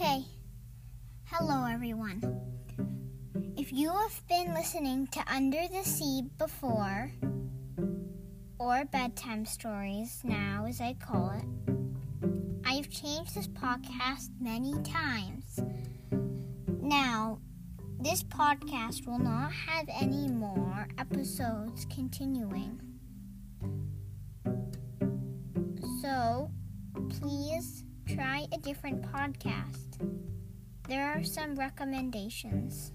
Okay. Hello, everyone. If you have been listening to Under the Sea before, or bedtime stories now, as I call it, I've changed this podcast many times. Now, this podcast will not have any more episodes continuing. So, please try a different podcast. There are some recommendations.